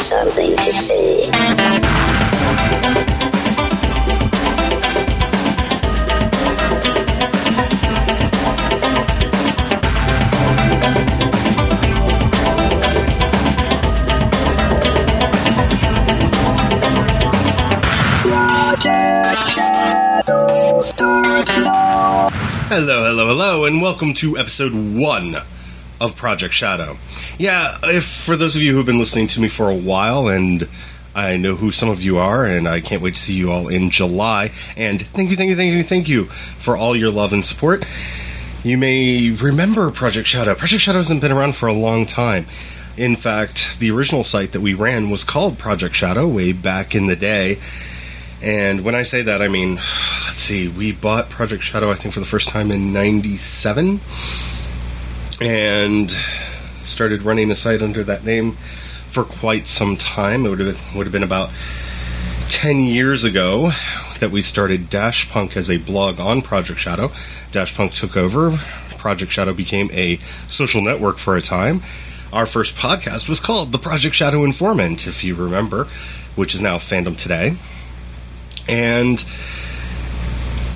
something to say. Hello, hello, hello, and welcome to episode one of Project Shadow. Yeah, if for those of you who have been listening to me for a while, and I know who some of you are, and I can't wait to see you all in July. And thank you, thank you, thank you, thank you for all your love and support. You may remember Project Shadow. Project Shadow hasn't been around for a long time. In fact, the original site that we ran was called Project Shadow way back in the day. And when I say that, I mean, let's see, we bought Project Shadow, I think, for the first time in 97 and started running a site under that name for quite some time. It would have, would have been about 10 years ago that we started Dash Punk as a blog on Project Shadow. Dash Punk took over. Project Shadow became a social network for a time. Our first podcast was called The Project Shadow Informant, if you remember, which is now Fandom Today and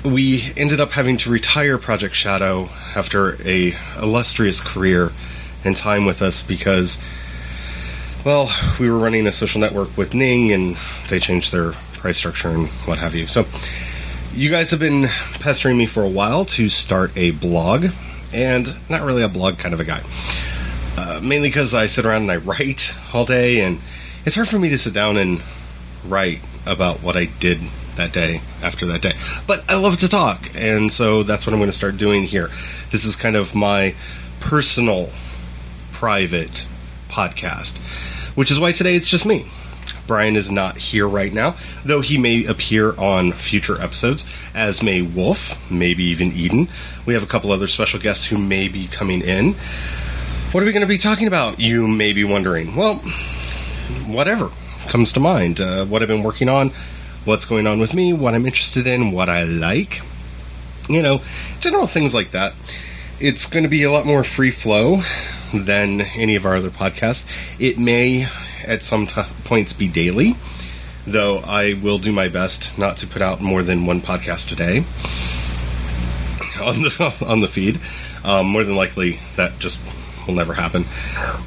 we ended up having to retire Project Shadow after a illustrious career and time with us because, well, we were running a social network with Ning and they changed their price structure and what have you. So, you guys have been pestering me for a while to start a blog, and not really a blog kind of a guy. Uh, mainly because I sit around and I write all day, and it's hard for me to sit down and write about what I did that day after that day. But I love to talk, and so that's what I'm going to start doing here. This is kind of my personal, private podcast, which is why today it's just me. Brian is not here right now, though he may appear on future episodes, as may Wolf, maybe even Eden. We have a couple other special guests who may be coming in. What are we going to be talking about? You may be wondering. Well, whatever comes to mind. Uh, what I've been working on, what's going on with me, what I'm interested in, what I like. You know, general things like that. It's going to be a lot more free flow than any of our other podcasts. It may, at some t- points, be daily, though I will do my best not to put out more than one podcast a day on the on the feed. Um, more than likely, that just will never happen.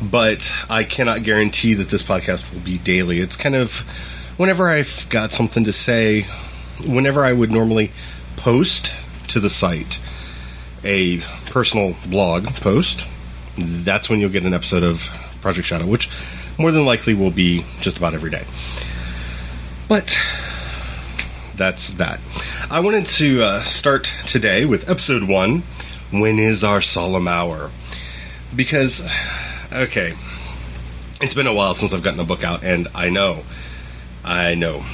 But I cannot guarantee that this podcast will be daily. It's kind of whenever I've got something to say, whenever I would normally post to the site a personal blog post, that's when you'll get an episode of Project Shadow, which more than likely will be just about every day. But that's that. I wanted to uh, start today with episode one When is Our Solemn Hour? Because, okay, it's been a while since I've gotten a book out, and I know I know.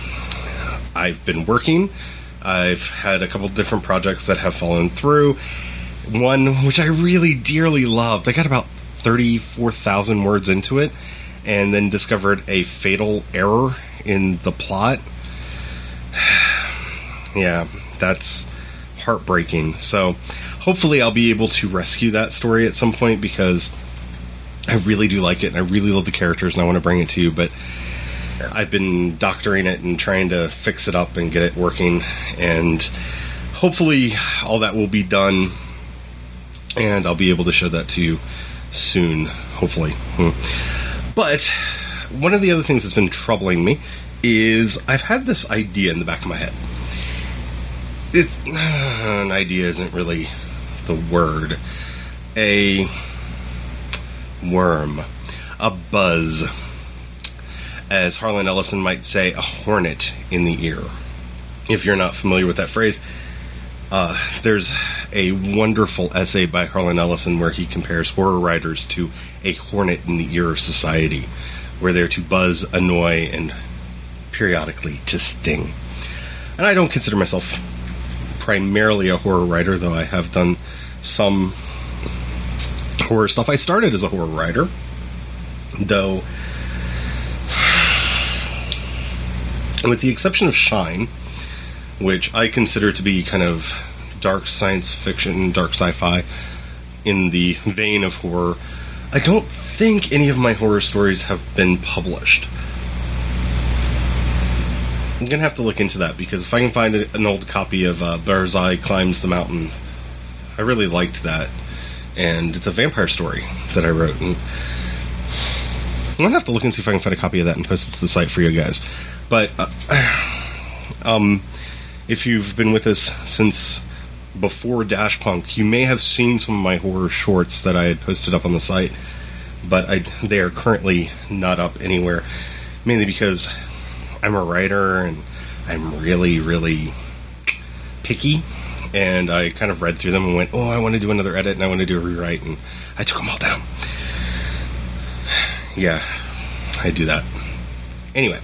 I've been working. I've had a couple different projects that have fallen through. One which I really dearly loved. I got about 34,000 words into it and then discovered a fatal error in the plot. yeah, that's heartbreaking. So, hopefully, I'll be able to rescue that story at some point because I really do like it and I really love the characters and I want to bring it to you. But I've been doctoring it and trying to fix it up and get it working, and hopefully all that will be done, and I'll be able to show that to you soon. Hopefully, hmm. but one of the other things that's been troubling me is I've had this idea in the back of my head. It, an idea isn't really the word. A worm, a buzz as Harlan Ellison might say, a hornet in the ear. If you're not familiar with that phrase, uh, there's a wonderful essay by Harlan Ellison where he compares horror writers to a hornet in the ear of society, where they're to buzz, annoy, and periodically to sting. And I don't consider myself primarily a horror writer, though I have done some horror stuff. I started as a horror writer, though with the exception of Shine, which I consider to be kind of dark science fiction, dark sci fi in the vein of horror, I don't think any of my horror stories have been published. I'm gonna have to look into that because if I can find an old copy of uh, Barzai Climbs the Mountain, I really liked that, and it's a vampire story that I wrote. And I'm gonna have to look and see if I can find a copy of that and post it to the site for you guys. But uh, um, if you've been with us since before Dash Punk, you may have seen some of my horror shorts that I had posted up on the site, but I, they are currently not up anywhere, mainly because I'm a writer and I'm really, really picky. And I kind of read through them and went, oh, I want to do another edit and I want to do a rewrite. And I took them all down. Yeah, I do that. Anyway,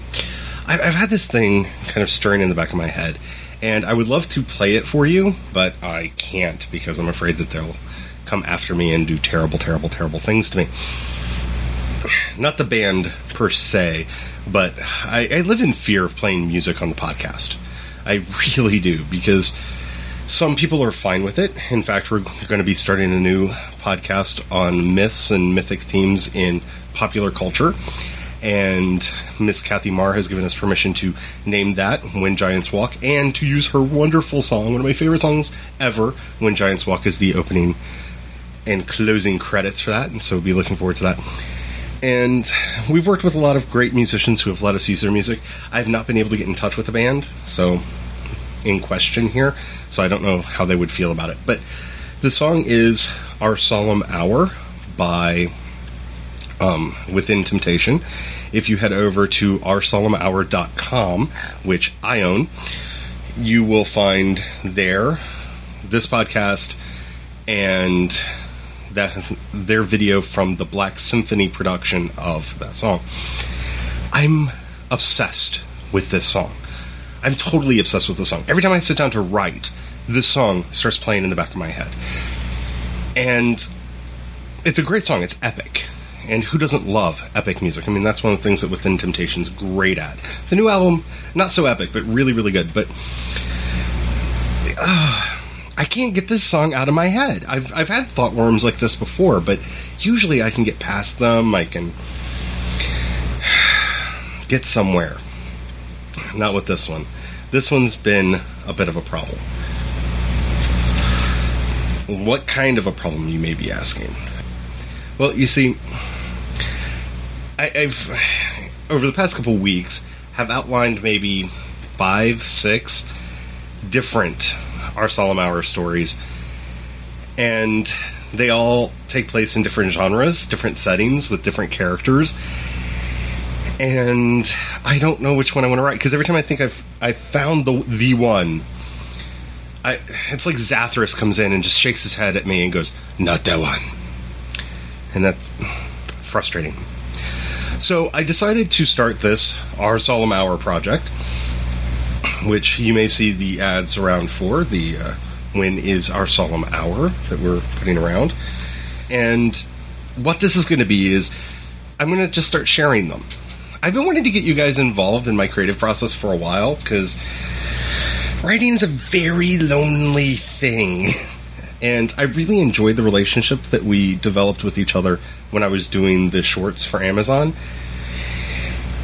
I've, I've had this thing kind of stirring in the back of my head. And I would love to play it for you, but I can't because I'm afraid that they'll come after me and do terrible, terrible, terrible things to me. Not the band per se, but I, I live in fear of playing music on the podcast. I really do because some people are fine with it. In fact, we're going to be starting a new podcast on myths and mythic themes in popular culture. And Miss Kathy Mar has given us permission to name that When Giants Walk and to use her wonderful song, one of my favorite songs ever, When Giants Walk, is the opening and closing credits for that. And so be looking forward to that. And we've worked with a lot of great musicians who have let us use their music. I've not been able to get in touch with the band, so in question here, so I don't know how they would feel about it. But the song is Our Solemn Hour by um, Within Temptation. If you head over to oursolemnhour.com, which I own, you will find there this podcast and that their video from the Black Symphony production of that song. I'm obsessed with this song. I'm totally obsessed with the song. Every time I sit down to write, this song starts playing in the back of my head. And it's a great song. It's epic. And who doesn't love epic music? I mean, that's one of the things that Within Temptation's great at. The new album, not so epic, but really, really good. But uh, I can't get this song out of my head. I've I've had thought worms like this before, but usually I can get past them. I can get somewhere. Not with this one. This one's been a bit of a problem. What kind of a problem, you may be asking? Well, you see, I, have over the past couple weeks have outlined maybe five, six different Our Solemn Hour stories, and they all take place in different genres, different settings, with different characters. And I don't know which one I want to write because every time I think I've I found the the one, I it's like Zathras comes in and just shakes his head at me and goes, "Not that one," and that's frustrating. So I decided to start this Our Solemn Hour project, which you may see the ads around for. The uh, when is Our Solemn Hour that we're putting around, and what this is going to be is I'm going to just start sharing them. I've been wanting to get you guys involved in my creative process for a while because writing is a very lonely thing. And I really enjoyed the relationship that we developed with each other when I was doing the shorts for Amazon.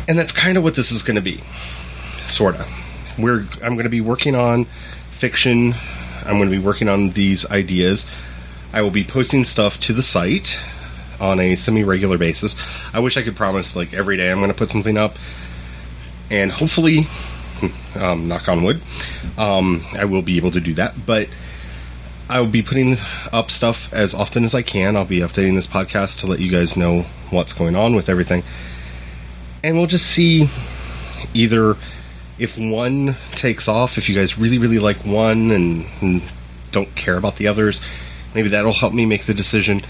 And that's kind of what this is going to be. Sort of. We're I'm going to be working on fiction. I'm going to be working on these ideas. I will be posting stuff to the site on a semi-regular basis. I wish I could promise like every day I'm going to put something up, and hopefully, um, knock on wood, um, I will be able to do that. But I will be putting up stuff as often as I can. I'll be updating this podcast to let you guys know what's going on with everything, and we'll just see either if one takes off. If you guys really really like one and, and don't care about the others, maybe that'll help me make the decision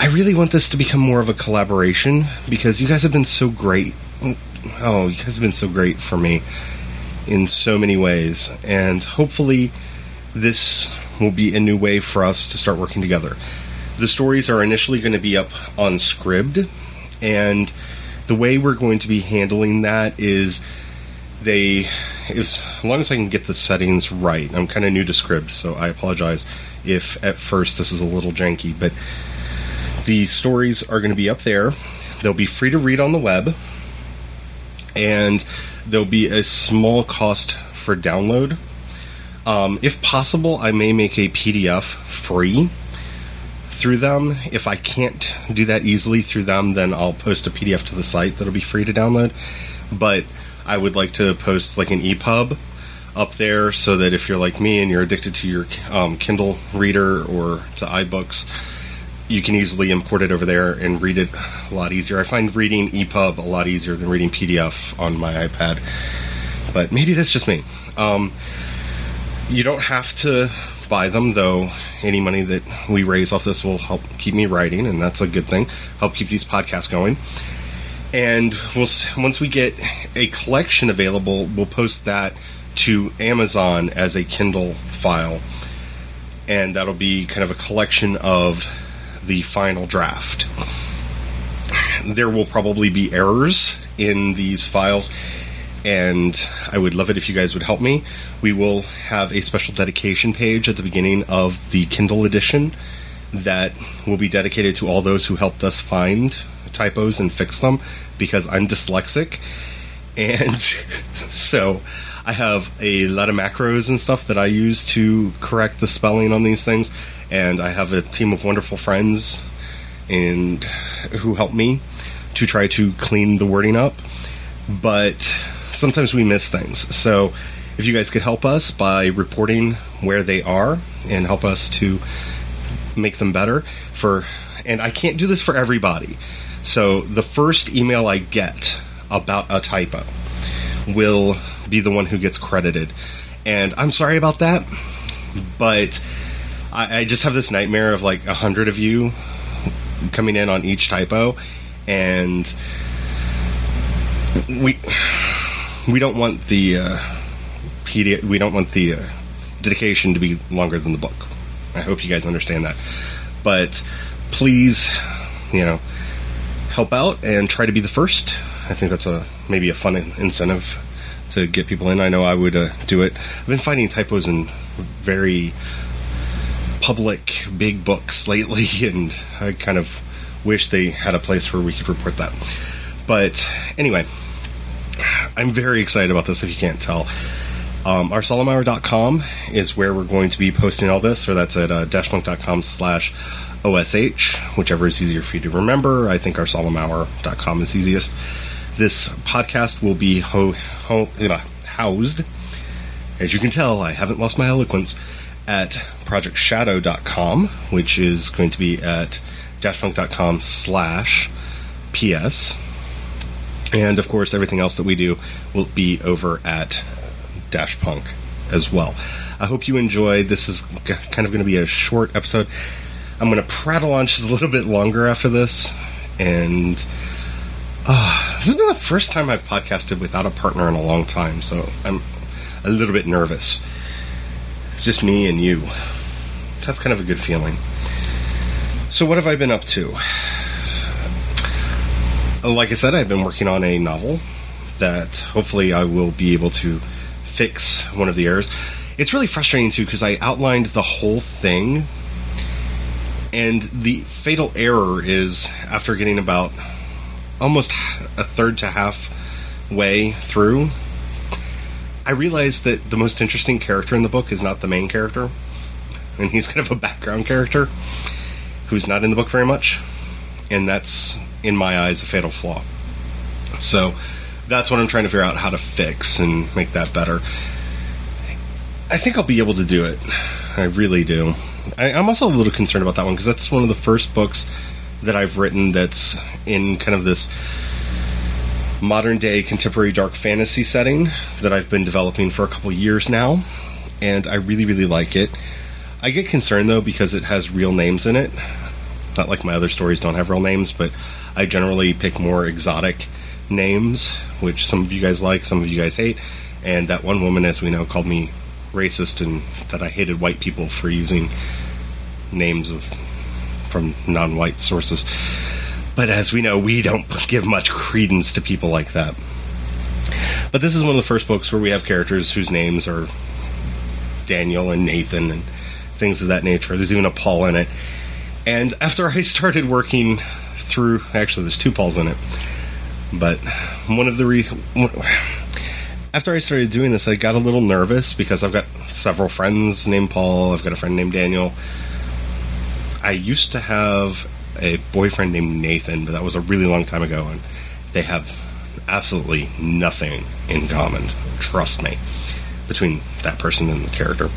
I really want this to become more of a collaboration because you guys have been so great. Oh, you guys have been so great for me in so many ways, and hopefully, this will be a new way for us to start working together. The stories are initially going to be up on Scribd, and the way we're going to be handling that is they as long as I can get the settings right. I'm kind of new to Scribd, so I apologize if at first this is a little janky, but the stories are going to be up there. They'll be free to read on the web. and there'll be a small cost for download. Um, if possible, I may make a PDF free through them. If I can't do that easily through them, then I'll post a PDF to the site that'll be free to download. But I would like to post like an EPUB up there so that if you're like me and you're addicted to your um, Kindle reader or to iBooks, you can easily import it over there and read it a lot easier. I find reading EPUB a lot easier than reading PDF on my iPad, but maybe that's just me. Um, you don't have to buy them, though. Any money that we raise off this will help keep me writing, and that's a good thing. Help keep these podcasts going. And we'll once we get a collection available, we'll post that to Amazon as a Kindle file, and that'll be kind of a collection of the final draft. There will probably be errors in these files, and I would love it if you guys would help me. We will have a special dedication page at the beginning of the Kindle edition that will be dedicated to all those who helped us find typos and fix them because I'm dyslexic. And so I have a lot of macros and stuff that I use to correct the spelling on these things, and I have a team of wonderful friends and who help me to try to clean the wording up. But sometimes we miss things. So if you guys could help us by reporting where they are and help us to make them better for and I can't do this for everybody. So the first email I get about a typo will be the one who gets credited. And I'm sorry about that, but I, I just have this nightmare of like a hundred of you coming in on each typo, and we we don't want the uh, PD, we don't want the uh, dedication to be longer than the book. I hope you guys understand that. But please, you know, help out and try to be the first. I think that's a maybe a fun incentive to get people in. I know I would uh, do it. I've been finding typos in very public big books lately, and I kind of wish they had a place where we could report that. But anyway, I'm very excited about this if you can't tell. Um, our is where we're going to be posting all this, or that's at uh, dashpunk.com slash OSH, whichever is easier for you to remember. I think our is easiest. This podcast will be ho- ho- housed, as you can tell, I haven't lost my eloquence, at projectshadow.com, which is going to be at dashpunk.com slash PS. And of course, everything else that we do will be over at Dashpunk as well. I hope you enjoyed. This is kind of going to be a short episode. I'm going to prattle on just a little bit longer after this, and uh, this has been the first time I've podcasted without a partner in a long time, so I'm a little bit nervous. It's just me and you. That's kind of a good feeling. So, what have I been up to? Uh, like I said, I've been working on a novel that hopefully I will be able to fix one of the errors. It's really frustrating too because I outlined the whole thing, and the fatal error is after getting about almost a third to half way through, I realized that the most interesting character in the book is not the main character, and he's kind of a background character who's not in the book very much, and that's in my eyes a fatal flaw. So that's what I'm trying to figure out how to fix and make that better. I think I'll be able to do it. I really do. I, am also a little concerned about that one because that's one of the first books that I've written that's in kind of this modern day contemporary dark fantasy setting that I've been developing for a couple years now, and I really, really like it. I get concerned though because it has real names in it. Not like my other stories don't have real names, but I generally pick more exotic names, which some of you guys like, some of you guys hate. And that one woman, as we know, called me racist and that I hated white people for using names of from non-white sources. But as we know, we don't give much credence to people like that. But this is one of the first books where we have characters whose names are Daniel and Nathan and things of that nature. There's even a Paul in it. And after I started working through, actually, there's two Pauls in it. But one of the re- after I started doing this, I got a little nervous because I've got several friends named Paul. I've got a friend named Daniel. I used to have a boyfriend named Nathan, but that was a really long time ago, and they have absolutely nothing in common. Trust me, between that person and the character.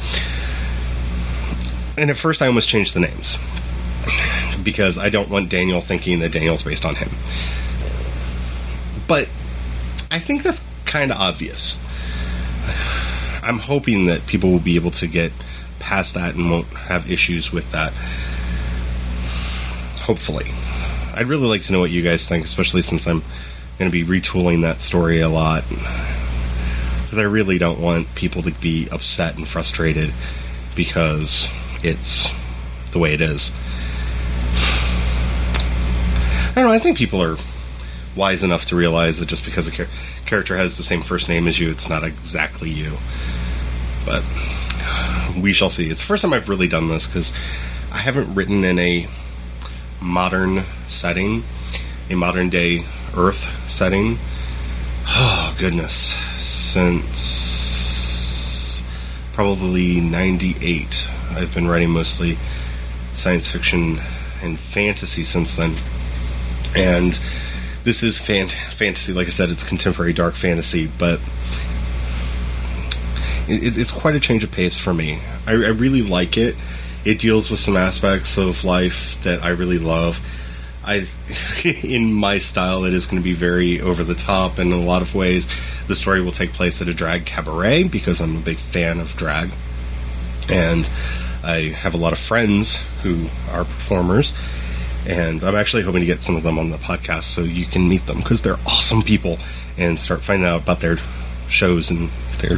And at first, I almost changed the names because I don't want Daniel thinking that Daniel's based on him. But I think that's kind of obvious. I'm hoping that people will be able to get past that and won't have issues with that. Hopefully. I'd really like to know what you guys think, especially since I'm going to be retooling that story a lot. Because I really don't want people to be upset and frustrated because it's the way it is. I don't know, I think people are wise enough to realize that just because a char- character has the same first name as you, it's not exactly you. But we shall see. It's the first time I've really done this because I haven't written in a modern setting, a modern day Earth setting. Oh, goodness. Since probably 98. I've been writing mostly science fiction and fantasy since then. And this is fan- fantasy. Like I said, it's contemporary dark fantasy, but it, it's quite a change of pace for me. I, I really like it. It deals with some aspects of life that I really love. I, in my style, it is going to be very over the top in a lot of ways. The story will take place at a drag cabaret because I'm a big fan of drag, and I have a lot of friends who are performers and I'm actually hoping to get some of them on the podcast so you can meet them because they're awesome people and start finding out about their shows and their